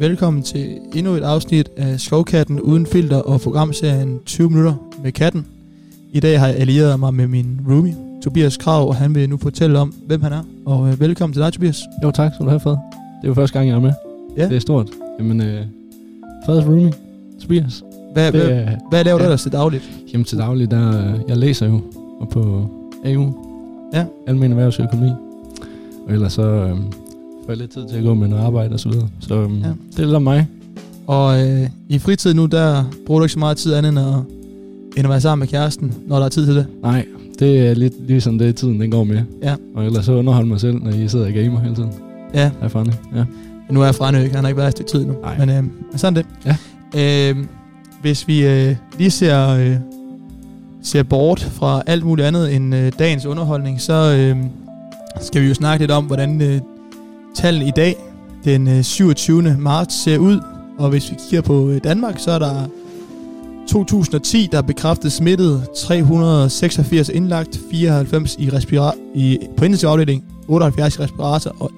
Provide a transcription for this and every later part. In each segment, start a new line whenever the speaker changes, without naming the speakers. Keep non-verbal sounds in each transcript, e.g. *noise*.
Velkommen til endnu et afsnit af Skovkatten uden filter og programserien 20 minutter med katten. I dag har jeg allieret mig med min roomie, Tobias Krav, og han vil nu fortælle om, hvem han er. Og øh, velkommen til dig, Tobias.
Jo, tak skal du have, Fred. Det er jo første gang, jeg er med.
Ja.
Det er stort. Jamen, øh, Freders roomie, Tobias.
Hvad,
Det
hvad,
er,
hvad laver du
ja.
ellers til dagligt?
jamen til daglig, der, øh, jeg læser jo og på AU.
Ja.
Almen erhvervsøkonomi. Og ellers så øh, får jeg lidt tid til at gå med noget arbejde og så videre. Så øh,
Ja.
det er lidt om mig.
Og øh, i fritid nu, der bruger du ikke så meget tid andet end at, end at være sammen med kæresten, når der er tid til det.
Nej, det er lidt ligesom det, tiden den går med.
Ja.
Og ellers så underholder mig selv, når I sidder og gamer hele tiden.
Ja,
Er funny. Ja.
nu er jeg fra ikke, han har ikke været et stykke tid nu.
Nej.
Men, øh, sådan det.
Ja.
Øh, hvis vi øh, lige ser, øh, ser bort fra alt muligt andet end øh, dagens underholdning, så øh, skal vi jo snakke lidt om, hvordan øh, tallene i dag, den øh, 27. marts, ser ud. Og hvis vi kigger på øh, Danmark, så er der 2010, der er bekræftet smittet, 386 indlagt, 94 i respira- i, på intensiv afdeling, 78 i respirator og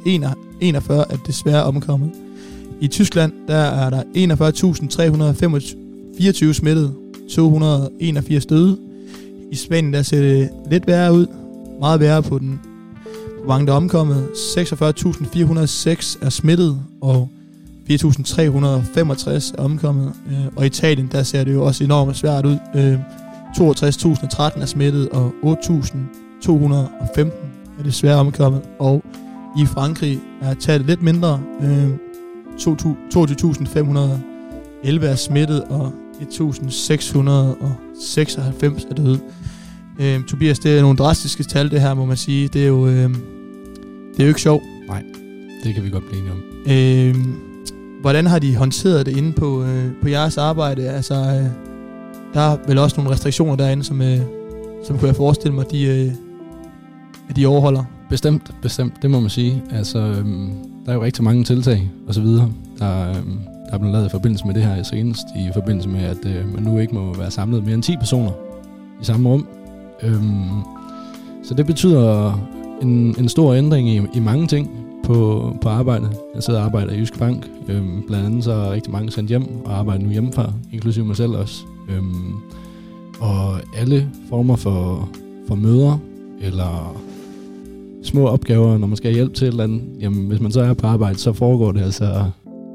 41 er desværre omkommet. I Tyskland, der er der 41.324 smittet, 281 døde. I Spanien, der ser det lidt værre ud, meget værre på den hvor mange der er omkommet. 46.406 er smittet, og 4.365 er omkommet. Øh, Og i Italien, der ser det jo også enormt svært ud. Øh, 62.013 er smittet, og 8.215 er desværre omkommet. Og i Frankrig er tallet lidt mindre. Øh, 22.511 er smittet, og 1.696 er døde. Øh, Tobias, det er nogle drastiske tal, det her, må man sige. Det er jo, øh, det er jo ikke sjovt.
Det kan vi godt blive enige om.
Øh, hvordan har de håndteret det inde på, øh, på jeres arbejde? Altså, øh, der er vel også nogle restriktioner derinde, som, øh, som kunne jeg forestille mig, de, øh, at de overholder.
Bestemt, bestemt, det må man sige. Altså, øhm, der er jo rigtig mange tiltag og så videre, der, øhm, der er blevet lavet i forbindelse med det her senest, i forbindelse med, at øh, man nu ikke må være samlet mere end 10 personer i samme rum. Øhm, så det betyder en, en stor ændring i, i mange ting på, på arbejdet. Jeg sidder og arbejder i Jysk Bank. Øhm, blandt andet så er rigtig mange sendt hjem og arbejder nu hjemmefra, inklusive mig selv også. Øhm, og alle former for, for møder eller små opgaver, når man skal have hjælp til et eller andet, jamen hvis man så er på arbejde, så foregår det altså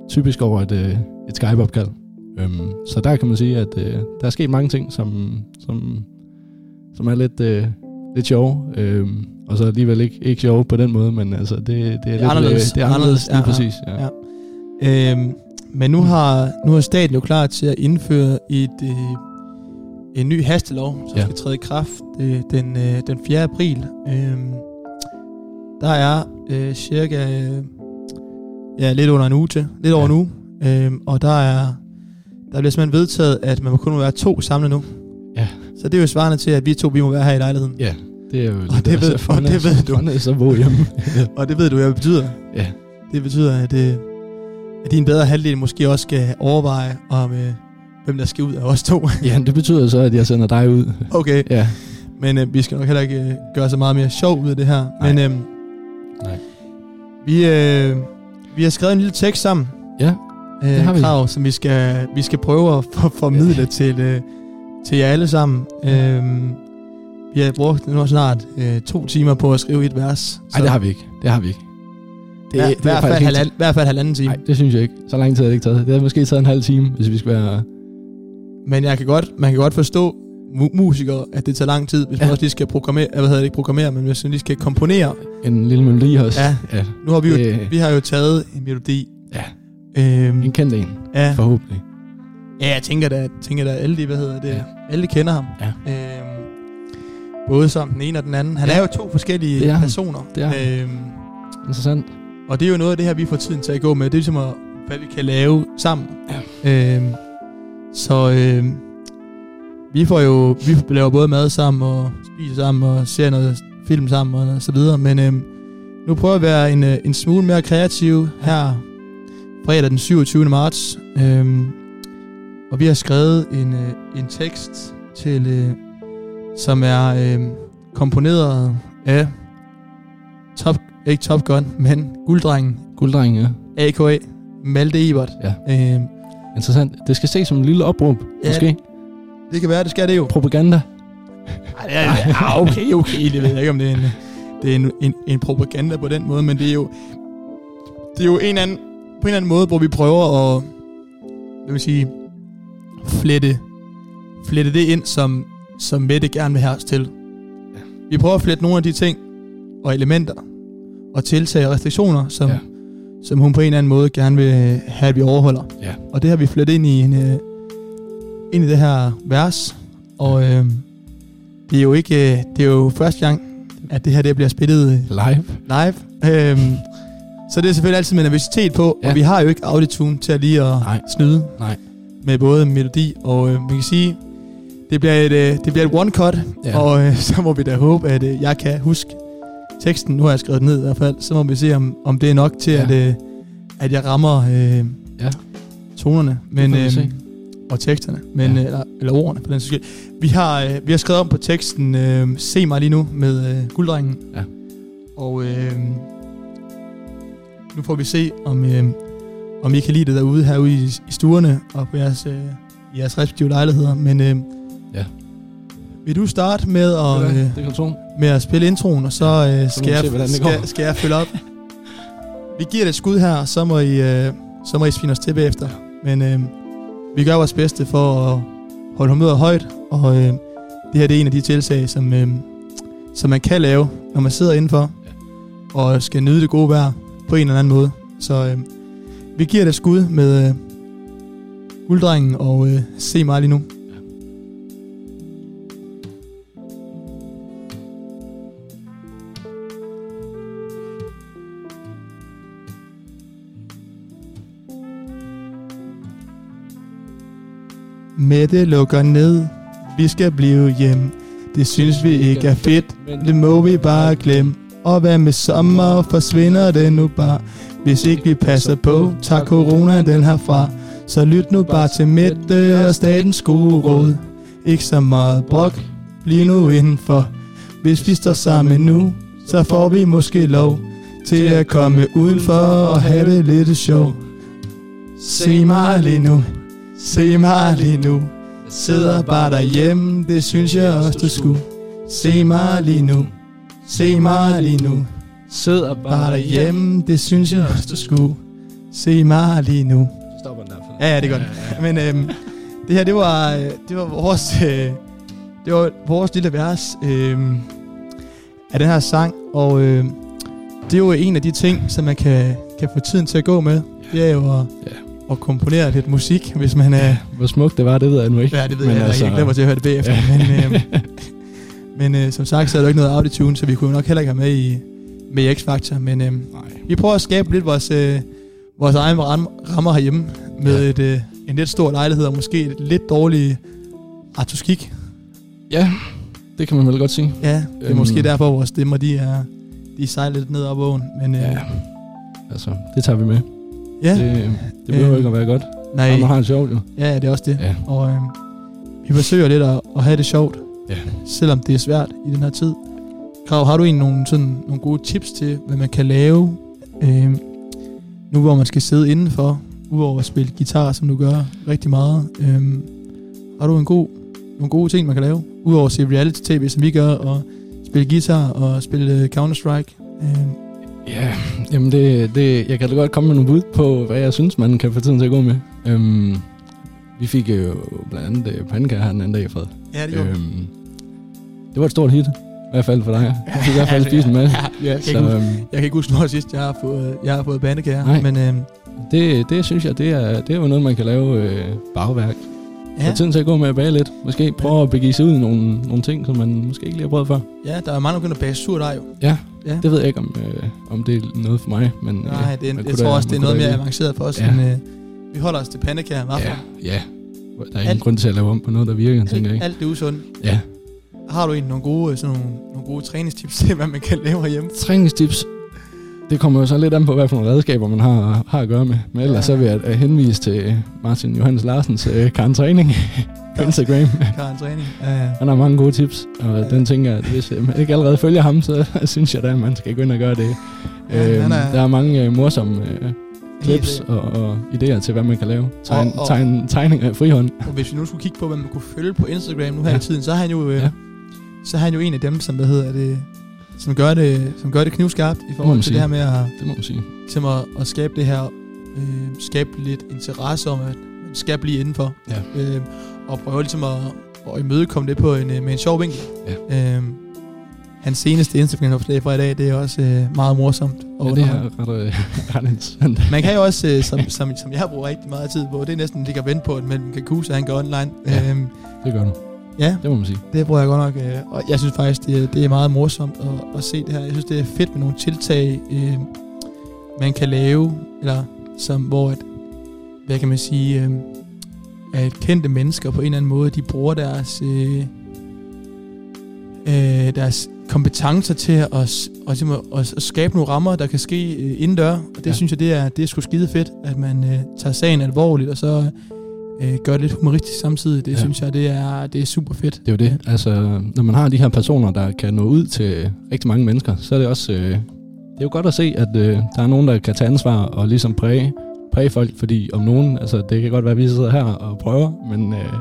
typisk over et, øh, et Skype-opkald. Øhm, så der kan man sige, at øh, der er sket mange ting, som, som, som er lidt, øh, lidt sjove, øhm, og så alligevel ikke, ikke sjove på den måde, men altså det, det er, lidt,
anderledes.
Øh, det er anderledes, lige
Ja,
præcis. Ja.
Ja. Øhm, men nu har, nu er staten jo klar til at indføre et, øh, en ny hastelov, som ja. Skal træde i kraft øh, den, øh, den 4. april. Øhm, der er øh, cirka øh, ja, lidt under en uge til. Lidt over
Ja.
en uge. Øhm, og der er der bliver simpelthen vedtaget, at man må kun må være to samlet nu. Så det er jo svarende til, at vi to vi må være her i lejligheden.
ja, det er jo
Og det ved- og det ved du.
Er så bo hjemme. *laughs*
Og det ved du, hvad det betyder.
ja.
Det betyder, at, øh, at din bedre halvdel måske også skal overveje, om øh, hvem der skal ud af os to. *laughs*
ja, det betyder så, at jeg sender dig ud.
okay,
Ja,
men øh, vi skal nok heller ikke øh, gøre så meget mere sjov ud af det her.
Nej.
Men øh,
Nej.
vi, øh, vi har skrevet en lille tekst sammen,
ja,
øh,
Det har vi.
krav, som vi skal, vi skal prøve at for, formidle
Ja.
til, øh, til jer alle sammen. Øh, vi har brugt nu snart øh, to timer på at skrive et vers.
Nej, det har vi ikke. Det har vi ikke.
det, er, i hvert fald halvand, hvert fald halvanden time.
Nej, det synes jeg ikke. Så lang tid har det ikke taget. Det har måske taget en halv time, hvis vi skal være...
Men jeg kan godt, man kan godt forstå mu- musikere, at det tager lang tid, hvis ja. man også lige skal programmere, hvad hedder det ikke programmere, men hvis man lige skal komponere.
En lille melodi også.
Ja.
ja.
Nu har vi jo,
Det-
vi har jo taget en melodi.
Ja.
Øhm,
En kendt en,
ja,
forhåbentlig.
Ja, jeg tænker da, tænker da alle de, hvad hedder det, ja. Alle kender ham.
Ja.
Øhm, både som den ene og den anden. Han
Ja.
er jo to forskellige
Det er han.
personer.
Det er han.
øhm,
Interessant.
og det er jo noget af det her, vi får tiden til at gå med. Det er ligesom, at, hvad vi kan lave sammen.
Ja.
Øhm, så øhm, vi får jo, vi laver både mad sammen og spiser sammen og ser noget film sammen og så videre. Men øhm, nu prøver vi at være en, øh, en smule mere kreativ her fredag den 27. marts. Øhm, og vi har skrevet en, øh, en tekst til, øh, som er øh, komponeret af Top, ikke Top Gun, men Gulddrengen,
Gulddreng, ja.
A.K.A. Malte Ebert.
Ja.
Øh,
Interessant. Det skal ses som en lille opråb,
Ja.
måske.
det kan være, det skal det jo.
Propaganda.
Ej, det er, ah, okay, okay. Det ved jeg ikke, om det er en, det er en, en, en propaganda på den måde, men det er jo, det er jo en anden, på en eller anden måde, hvor vi prøver at, vil sige, flette, flette det ind, som, som Mette gerne vil have os til. Vi prøver at flette nogle af de ting og elementer og tiltag og restriktioner, som,
Ja.
ja. som hun på en eller anden måde gerne vil have, at vi overholder.
Ja.
Og det har vi flettet ind i, en, øh, ind i det her vers. Og øh, det er jo ikke øh, det er jo første gang, at det her det bliver spillet øh,
Live.
live. Øhm, så det er selvfølgelig altid med nervøsitet på, ja.
Ja.
og vi har jo ikke Auditune til at lige at
Nej.
snyde
Nej.
Med både melodi og øh, vi kan sige, det bliver et, øh, det bliver et one cut,
Ja.
og øh, *laughs* så må vi da håbe, at øh, jeg kan huske teksten. Nu har jeg skrevet den ned i hvert fald. Så må vi se, om, om det er nok til,
Ja.
at, øh, at jeg rammer øh,
Ja.
tonerne men, øh, og teksterne, men,
Ja.
eller, eller ordene på den skyld. Vi har, øh, vi har skrevet om på teksten øh, Se mig lige nu med øh, gulddrengen.
Ja.
Og øh, nu får vi se, om, øh, om I kan lide det derude herude i, i stuerne og på jeres, øh, jeres respektive lejligheder. Men øh,
Ja.
vil du starte med at, øh,
Det
med at spille introen, og så, øh,
Så
skal, jeg,
se,
skal, skal jeg følge op. Vi giver det et skud her, og så må I, øh, så må I svine os til bagefter. Men øh, vi gør vores bedste for at holde humøret højt, og øh, det her det er en af de tiltag, som, øh, som man kan lave, når man sidder indenfor, og skal nyde det gode vejr på en eller anden måde. Så øh, vi giver det skud med øh, gulddrengen, og øh, se mig lige nu. Mette lukker ned. Vi skal blive hjem. Det synes vi ikke er fedt. Det må vi bare glemme. Og hvad med sommer forsvinder det nu bare. Hvis ikke vi passer på, tager corona den herfra. Så lyt nu bare til Mette og statens gode råd. Ikke så meget brok, bliv nu indenfor. Hvis vi står sammen nu, så får vi måske lov til at komme udenfor og have det lidt sjov. Se mig lige nu, se mig lige nu. Jeg sidder bare derhjemme, det synes jeg også du skulle. Se mig lige nu, se mig lige nu.
Sidder
Bare derhjemme, det synes jeg også du skulle. Se mig lige nu.
Stopper den der. for-
Ja, ja, det er godt. Men øhm, det her, det var, øh, det var vores, øh, det var vores lille vers øh, af den her sang, og øh, det er jo en af de ting, som man kan, kan få tiden til at gå med. Det er jo at,
Ja.
at komponere lidt musik, hvis man er...
Hvor smukt det var, det ved jeg nu ikke.
Ja, det ved
Men
jeg, altså, jeg mig til at høre det bagefter.
Ja.
Men, øh, men øh, som sagt, så er der jo ikke noget autotune, så vi kunne jo nok heller ikke have med i, med X-Factor. Men øh, vi prøver at skabe lidt vores, øh, vores egen ram- rammer herhjemme med
Ja.
et, øh, en lidt stor lejlighed og måske et lidt dårlig artoskik.
Ja, det kan man vel godt sige.
Ja, det er
Øhm.
måske derfor, vores stemmer de er, de sejler lidt ned op ad åen. Men øh,
Ja. Altså, det tager vi med.
ja,
Det, det behøver
Øhm,
ikke at være godt.
nej,
Andre har det sjovt jo.
ja, det er også det.
Ja.
Og øh, vi forsøger lidt at, at have det sjovt,
Ja.
selvom det er svært i den her tid. Krav, har du egentlig nogle, sådan, nogle gode tips til, hvad man kan lave, øh, nu hvor man skal sidde indenfor, udover at spille guitar, som du gør rigtig meget? Øh, har du en god, nogle gode ting, man kan lave, udover at se reality-tv, som vi gør, og spille guitar og spille øh, Counter-Strike? Øh,
Ja, jamen det, det, jeg kan da godt komme med nogle bud på, hvad jeg synes, man kan få tiden til at gå med. Øhm, vi fik jo blandt andet øh, pandekager her den anden dag, Fred.
ja, det jo.
Øhm, det var et stort hit, hvert fald for dig. Jeg fik i hvert fald spist en masse.
Ja, jeg, kan
Så
ikke huske,
øhm,
jeg kan ikke huske, når sidst jeg har fået, jeg har fået bandekager,
Nej.
men øh,
det, det synes jeg, det er, det er jo noget, man kan lave øh, bagværk. Ja.
ja,
Få tiden til at gå med at bage lidt. Måske prøve at begive sig ud i nogle, nogle ting, som man måske ikke lige har prøvet før.
ja, der er mange, der begynder at bage surdej jo.
Ja,
Ja.
det ved jeg ikke, om, øh, om det er noget for mig. Men,
Nej,
øh,
det er, jeg tror
da-
også, det er noget mere avanceret for os,
Ja.
ja. end øh, vi holder os til pandekager vafler.
Ja, ja. Der er ingen
Alt-
grund til at lave om på noget, der virker, tænker jeg
Alt,
ikke.
alt det usundt.
Ja.
Har du egentlig nogle gode, sådan nogle, nogle gode træningstips til, hvad man kan lave herhjemme?
Træningstips. Det kommer jo så lidt an på, hvad for nogle redskaber man har, har at gøre med. Men ellers
Ja.
så vil jeg øh, henvise til Martin Johannes Larsens øh, Karen Træning *laughs* på Instagram.
Karen træning. Ja, ja.
Han har mange gode tips, og
Ja.
den tænker jeg, at hvis øh, man ikke allerede følger ham, så *laughs* synes jeg da, at man skal gå ind og gøre det.
Ja, han er-
Der er mange øh, morsomme øh, clips og, og idéer til, hvad man kan lave. Tegn,
Og- og-
tegn, tegninger af frihånd.
Og hvis vi nu skulle kigge på, hvad man kunne følge på Instagram nu her
Ja.
i tiden, så er han jo, øh,
Ja.
Så er han jo en af dem, som, hvad hedder det, som gør det, som gør det knivskarpt i forhold
man
til
sige.
det her med at,
Det må man sige.
ligesom at, at skabe det her, øh, skabe lidt interesse om, at man skal blive indenfor.
Ja.
Øh, og prøve ligesom at, at imødekomme det på en, øh, med en sjov vinkel.
Ja.
Øh, hans seneste Instagram-opslag fra i dag, det er også øh, meget morsomt. Og
Ja, det er ret, øh, *laughs* ret interessant.
Man kan jo også, øh, som, som, som jeg bruger rigtig meget tid på, det er næsten ligge og vente på, at mellem Kakusa han går online.
Ja.
Øhm,
Det gør du.
Ja,
Det må man sige.
det bruger jeg godt nok. Øh, og jeg synes faktisk, det, er- det er meget morsomt at, at se det her. Jeg synes, det er fedt med nogle tiltag, øh, man kan lave, eller som, hvor at, hvad kan man sige, øh, at kendte mennesker på en eller anden måde, de bruger deres, øh, øh, deres kompetencer til at, og, at, at, at skabe nogle rammer, der kan ske øh, indendør. Og det
ja.
synes jeg, det er, det er sgu skide fedt, at man øh, tager sagen alvorligt, og så øh, gør det lidt humoristisk samtidig. Det
ja.
synes jeg, det er, det er super fedt.
Det er jo det. Altså, når man har de her personer, der kan nå ud til rigtig mange mennesker, så er det også... Øh, det er jo godt at se, at øh, der er nogen, der kan tage ansvar og ligesom præge, præge folk, fordi om nogen, altså det kan godt være, at vi sidder her og prøver, men øh,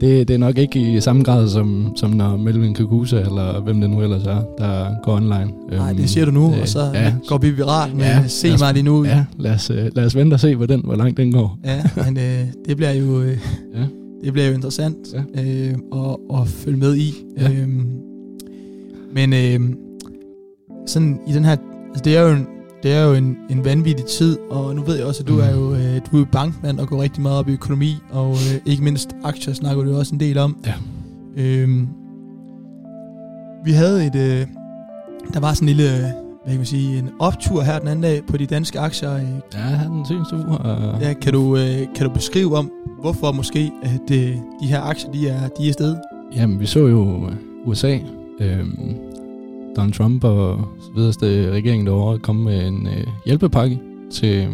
det, det er nok ikke i samme grad, som, som når Melvin Kakusa, eller hvem det nu ellers er, der går online.
Nej,
Øhm,
det siger du nu,
øh,
og så
ja,
går vi viral med
Ja,
Se
os-
mig lige nu.
Ja, lad os, øh, lad os vente og se, hvor, den, hvor langt den går.
ja men øh, det bliver jo øh,
Ja.
det bliver jo interessant
Ja.
øh, at, at følge med i.
Ja.
Øhm, men øh, sådan i den her, altså det er jo en, det er jo en, en vanvittig tid, og nu ved jeg også, at du
Mm.
er jo øh, du er bankmand og går rigtig meget op i økonomi, og øh, ikke mindst aktier snakker du jo også en del om.
Ja.
Øhm, vi havde et, øh, der var sådan en lille, hvad kan man sige, en optur her den anden dag på de danske aktier. Øh,
Ja, den seneste uge. Og,
Ja, kan du, øh, kan du beskrive om, hvorfor måske at øh, de her aktier, de er, de er sted?
Jamen, vi så jo USA, øhm, Donald Trump og så videre regeringen derovre komme med en øh, hjælpepakke til øh,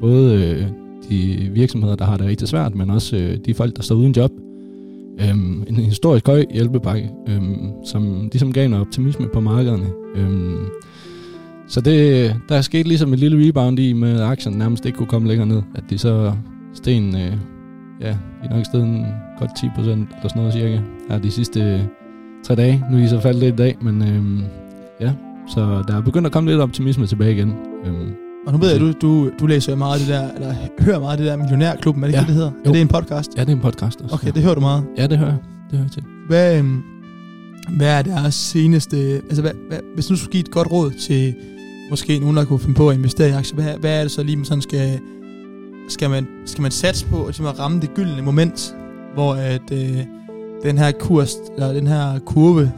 både øh, de virksomheder, der har det rigtig svært, men også øh, de folk, der står uden job. Øhm, en historisk høj hjælpepakke, øhm, som ligesom gav noget optimisme på markederne. Øhm, så det, der er sket ligesom et lille rebound i, med at aktierne nærmest ikke kunne komme længere ned. At de så sten, øh, ja, de er nok stedet en godt 10 procent eller sådan noget cirka, her de sidste øh, tre dage. Nu er de så faldet lidt i dag, men øhm, ja, så der er begyndt at komme lidt optimisme tilbage igen. Øhm,
Og nu ved jeg, du, du, du læser meget det der, eller hører meget det der Millionærklubben, er det ikke
Ja.
det, det hedder?
Jo.
Er det en podcast?
ja, det er en podcast også.
Okay, det hører du meget.
Ja, det hører jeg. Det hører jeg til.
Hvad, øhm, hvad er deres seneste... Altså, hvad, hvad, hvis du skulle give et godt råd til måske nogen, der kunne finde på at investere i aktier, hvad, hvad er det så lige, man sådan skal... Skal man, skal man satse på at, at ramme det gyldne moment, hvor at øh, den her kurs, eller den her kurve,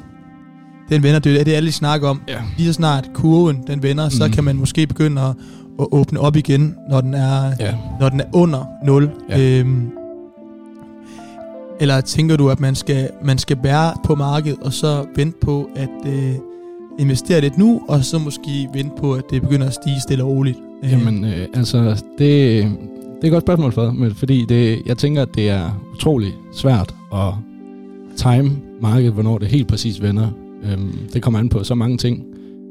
den vender, det er det, alle de snakker om.
Ja.
Lige så snart kurven, den vender, mm. så
Mhm.
kan man måske begynde at, at åbne op igen, når den er,
Ja.
når den er under 0.
Ja.
Øhm, eller tænker du, at man skal, man skal bære på markedet, og så vente på at øh, investere lidt nu, og så måske vente på, at det begynder at stige stille og roligt? Øh,
Jamen, øh, altså, det, det er et godt spørgsmål for men fordi det, jeg tænker, at det er utrolig svært at time markedet, hvornår det helt præcis vender. Øhm, det kommer an på så mange ting.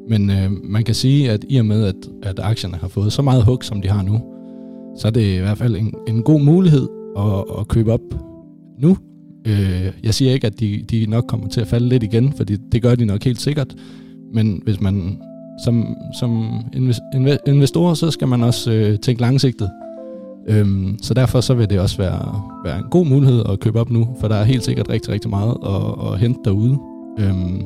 Men øh, man kan sige, at i og med, at, at aktierne har fået så meget hug, som de har nu, så er det i hvert fald en, en god mulighed at, at købe op nu. Øh, jeg siger ikke, at de, de nok kommer til at falde lidt igen, for det, gør de nok helt sikkert. Men hvis man som, som inves- investor, så skal man også øh, tænke langsigtet. Øhm, så derfor så vil det også være, være en god mulighed at købe op nu, for der er helt sikkert rigtig, rigtig meget at, at hente derude. Øhm,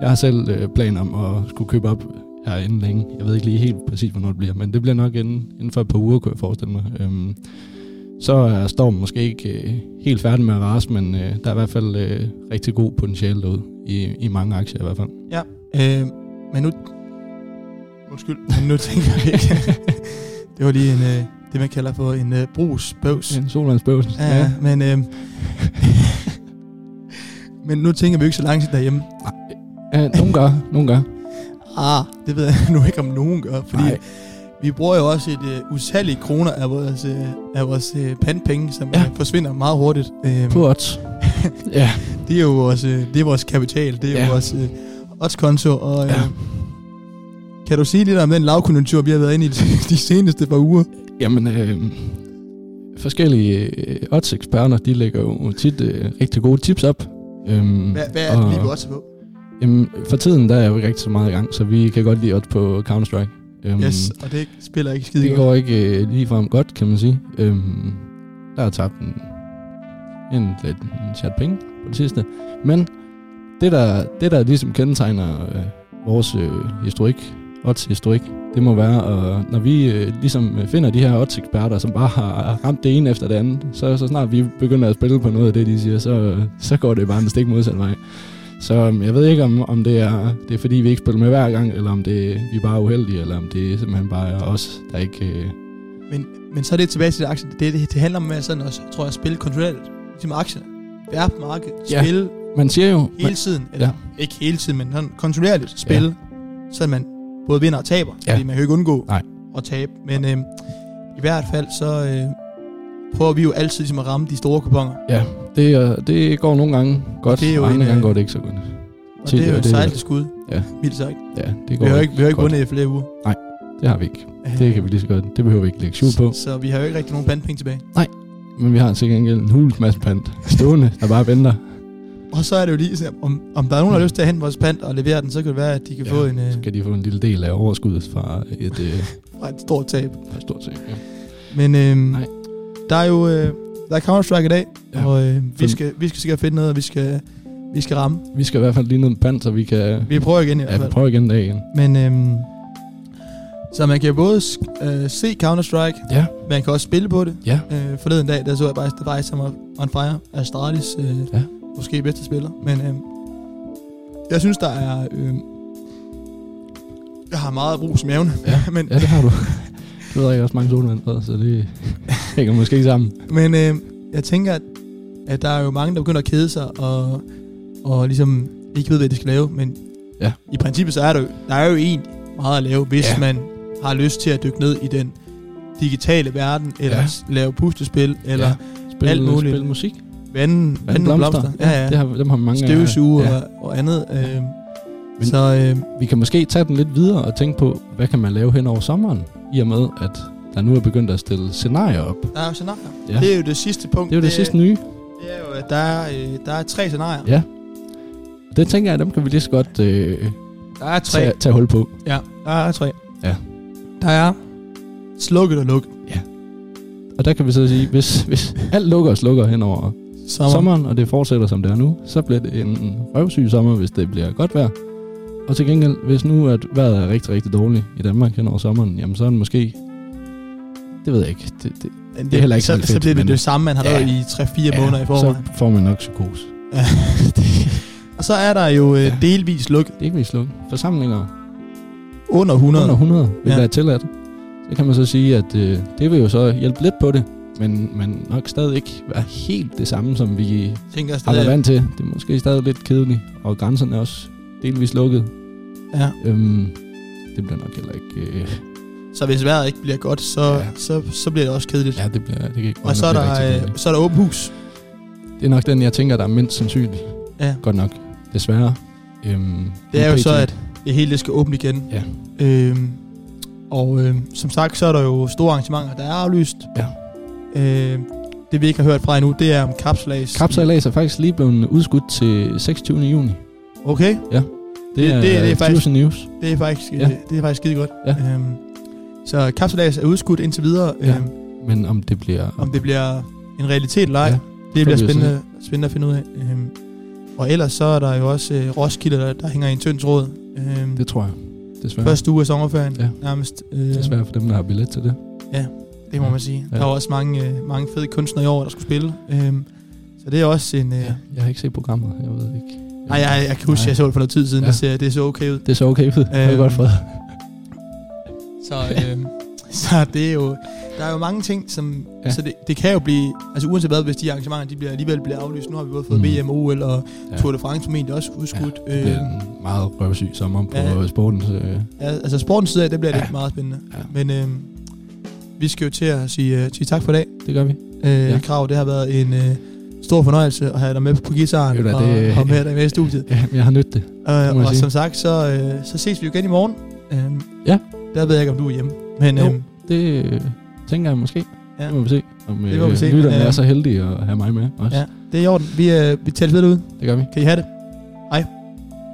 jeg har selv øh, planer om at skulle købe op her inden længe. Jeg ved ikke lige helt præcis, hvornår det bliver, men det bliver nok inden, inden for et par uger, kunne jeg forestille mig. Øhm, så er stormen måske ikke øh, helt færdig med at rase, men øh, der er i hvert fald øh, rigtig god potentiale derude, i, i mange aktier i hvert fald.
Ja, øh, men nu... Undskyld, men nu tænker jeg ikke... *laughs* det var lige en, øh, det, man kalder for en øh, brugsbøvs.
En solvandsbøvs.
Ja, ja, men... Øh, *laughs* men nu tænker vi jo ikke så langt derhjemme.
ja. Nogle gør, nogle gør.
Ah, det ved jeg *laughs* nu ikke, om nogen gør, fordi
Nej.
vi bruger jo også et uh, utallige kroner af vores, uh, af vores uh, pandpenge, som
Ja.
ja. forsvinder meget hurtigt. Uh,
På odds. *laughs* ja.
det er jo vores, uh, det er vores kapital, det er
Ja.
jo vores uh, oddskonto, og uh,
Ja.
kan du sige lidt om den lavkonjunktur, vi har været inde i de seneste par uger?
Jamen, øh, forskellige øh, odds-eksperter, de lægger jo tit øh, rigtig gode tips op. Øhm,
Hvad, hvad er det
og-
lige, vi også på?
Jamen, for tiden der er jeg jo ikke rigtig så meget i gang, så vi kan godt lide odds på Counter-Strike. Øhm,
Yes, og det spiller ikke skide
det
godt.
går ikke øh, ligefrem godt, kan man sige. Øhm, der er tabt en, en, lidt, en chat penge på det sidste. Men det, der, det, der ligesom kendetegner øh, vores øh, historik, odds-historik, det må være, og når vi øh, ligesom finder de her odds-eksperter, som bare har ramt det ene efter det andet, så, så snart vi begynder at spille på noget af det, de siger, så, så går det bare en stik modsat vej. Så øhm, jeg ved ikke, om, om det, er, det er fordi, vi ikke spiller med hver gang, eller om det, vi er bare uheldige, eller om det simpelthen bare er os, der ikke... Øh,
Men, men så er det tilbage til det aktie. Det, det, det handler om at sådan også, tror jeg, at spille kontrolleret. Ligesom aktierne. Være på markedet.
Ja.
Spille
man siger jo...
hele
Man,
tiden. Eller
ja.
ikke hele tiden, men sådan kontrolleret spille. Ja. Så man både vinder og taber.
Ja.
Fordi man kan jo ikke undgå
Nej.
at tabe. Men øhm, i hvert fald, så øh, prøver vi jo altid ligesom at ramme de store kuponer.
ja, det, er- det går nogle gange godt,
det er jo
og andre
en,
gange
øh,
går det ikke så godt.
Og
Tit
det er jo et sejligt skud.
Ja.
Vildt sagt.
Ja, det går
Vi har jo ikke, vi har ikke vundet i flere uger.
Det har vi ikke. Det kan vi lige så godt. Det behøver vi ikke lægge skjul på.
Så vi har jo ikke rigtig nogen bandpenge tilbage.
Men vi har til gengæld en hulens masse pant stående, der bare venter.
Og så er det jo lige, så om, om der er nogen, der har lyst til at hente vores pant og levere den, så kan det være, at de kan
Ja,
få en, øh,
Så kan de få en lille del af overskuddet fra et, øh, *laughs*
fra et stort tab.
fra et stort set. Ja.
Men øhm,
Nej.
der er jo øh, der er Counter-Strike i dag,
Ja.
og øh, vi, skal, vi skal sikkert finde noget, og vi skal, vi skal ramme.
Vi skal i hvert fald lige ned med pant, så vi kan
Vi prøver igen i hvert
ja,
fald.
prøve igen en dag igen.
Men øhm, så man kan både øh, se Counter-Strike,
Ja,
man kan også spille på det.
ja.
Øh, forleden dag, der så jeg bare Device som on fire. Astralis, øh,
Ja.
Måske bedste spiller. Men øh, jeg synes, der er... Øh, jeg har meget brug i maven.
Ja. *laughs*
men
Ja, det har du. *laughs* Du ved ikke også mange solvand, så det *laughs* hænger måske sammen.
men øh, jeg tænker, at, at der er jo mange, der begynder at kede sig og, og ligesom ikke ved, hvad de skal lave. Men
Ja.
i princippet, så er der jo, der er jo egentlig meget at lave, hvis
Ja.
man har lyst til at dykke ned i den digitale verden, eller
Ja.
lave puslespil, eller
Ja. Spil,
Alt muligt.
Spil musik.
Vande, vande nogle blomster. Ja, ja.
Det har, dem har mange af.
støvsuge
Ja.
ja. og, og andet. Øh,
Men-
så øh,
Vi kan måske tage den lidt videre og tænke på, hvad kan man lave hen over sommeren, i og med, at der nu er begyndt at stille scenarier op.
der er jo scenarier.
Ja.
Ja. Det er jo det sidste punkt.
Det er jo det sidste nye.
Det er jo, at der er, øh, der er tre scenarier.
Ja. Det tænker jeg, dem kan vi lige så godt øh,
Der er tre.
tage, tage hul på.
Ja, der er tre.
Ja.
Der er slukket og lukket.
Og der kan vi så sige, hvis, hvis alt lukker og slukker hen over
Sommer.
Sommer. sommeren, og det fortsætter som det er nu, så bliver det en røvsyg sommer, hvis det bliver godt vejr. Og til gengæld, hvis nu at vejret er rigtig, rigtig dårligt i Danmark hen over sommeren, jamen så er det måske... Det ved jeg ikke. Det, det,
Men
det er heller ikke
så,
så
så
fedt,
bliver det
men-
det samme, man har
Ja.
lavet i 3-4 måneder i forvejen.
så får man nok psykose. *laughs*
Ja. og så er der jo øh,
Ja.
delvis
Det er ikke vi slukke. Forsamlinger
under 100.
under 100 vil
Ja.
være tilladt. Så kan man så sige, at øh, det vil jo så hjælpe lidt på det, men, men nok stadig ikke være helt det samme, som vi
Tænker
har været vant til. Det er måske stadig lidt kedeligt, og grænserne er også delvis lukket.
Ja.
Øhm, det bliver nok heller ikke... Øh,
Så hvis vejret ikke bliver godt, så,
Ja.
så, så bliver det også kedeligt.
ja, det bliver det kan ikke
og så er, der, øh, så er der åbent hus.
Det er nok den, jeg tænker, der er mindst sandsynlig.
Ja.
Godt nok. Desværre. Øhm,
Det er jo så, at det hele det skal åbne igen.
Ja.
Øhm, og øhm, som sagt, så er der jo store arrangementer, der er aflyst.
Ja.
Øhm, det vi ikke har hørt fra endnu, det er om kapselags.
Kapsejlads er faktisk lige blevet udskudt til 26. juni.
Okay,
Det,
Det-
er,
det- det er faktisk-
News.
det er faktisk,
Ja.
ja. det er faktisk skide godt.
Ja.
Øhm, så kapselags er udskudt indtil videre.
Ja.
Øhm,
Men om det bliver...
om det bliver en realitet eller ej,
Ja,
ja, det bliver spændende, spændende at finde ud af. Øhm, og ellers så er der jo også øh, Roskilde, der, der hænger i en tynd tråd. Øhm,
Det tror jeg. Desværre.
Første uge af sommerferien,
Ja.
ja. nærmest. Øh,
Desværre for dem, der har billet til det.
Det må man sige.
Ja.
Der var også mange, øh, mange fede kunstnere i år, der skulle spille. Øhm, så det er også en... Øh,
Ja. Jeg har ikke set programmet. Jeg ved ikke.
Nej, jeg, jeg kan huske,
Nej.
jeg så det for noget tid siden,
Ja.
det, ser, det så okay ud.
Det er så okay ud. Det er
Øhm,
godt for
Så, øh, så det er jo... Der er jo mange ting, som...
Ja.
Så det, det kan jo blive... Altså uanset hvad, hvis de arrangementer de bliver, alligevel bliver aflyst. Nu har vi både fået
Mm.
mm. VM, OL og
Ja.
Tour de France formentlig også udskudt.
Det
Ja,
bliver
øh,
en meget røvsyg sommer på
Ja.
sportens... Øh,
ja, altså sportens side af, det bliver
Ja.
lidt meget spændende.
Ja.
Men øh, vi skal jo til at sige, uh, sige tak for i dag.
det gør vi.
Øh,
Ja.
Krav, det har været en øh, stor fornøjelse at have dig med på gitaren
hvad,
og,
det-
med dig med i studiet.
Ja, jeg har nydt det. Jeg
og
sige.
som sagt, så, øh, så ses vi jo igen i morgen. Øhm,
Ja.
Der ved jeg ikke, om du er hjemme. Men
Jo.
øhm,
Det tænker jeg måske.
Ja.
Det må vi se. Om
Det må vi se,
lytterne
men, øh,
er så heldige at have mig med også.
ja, det er i orden. Vi, øh, vi tæller lidt ud.
Det gør vi.
Kan I have det?